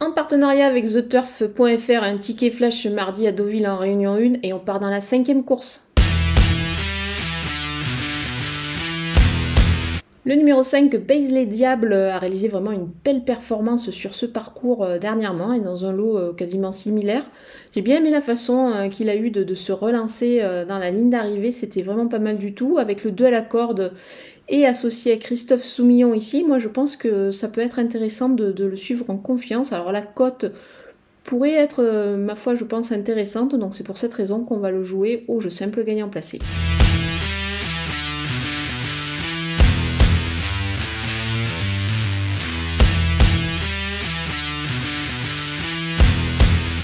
En partenariat avec TheTurf.fr, un ticket flash mardi à Deauville en Réunion 1 et on part dans la cinquième course. Le numéro 5, Paisley Diable, a réalisé vraiment une belle performance sur ce parcours euh, dernièrement et dans un lot euh, quasiment similaire. J'ai bien aimé la façon euh, qu'il a eu de, se relancer dans la ligne d'arrivée, c'était vraiment pas mal du tout. Avec le 2 à la corde et associé à Christophe Soumillon ici, moi je pense que ça peut être intéressant de, de le suivre en confiance. Alors la cote pourrait être, ma foi, je pense, intéressante, donc c'est pour cette raison qu'on va le jouer au jeu simple gagnant placé.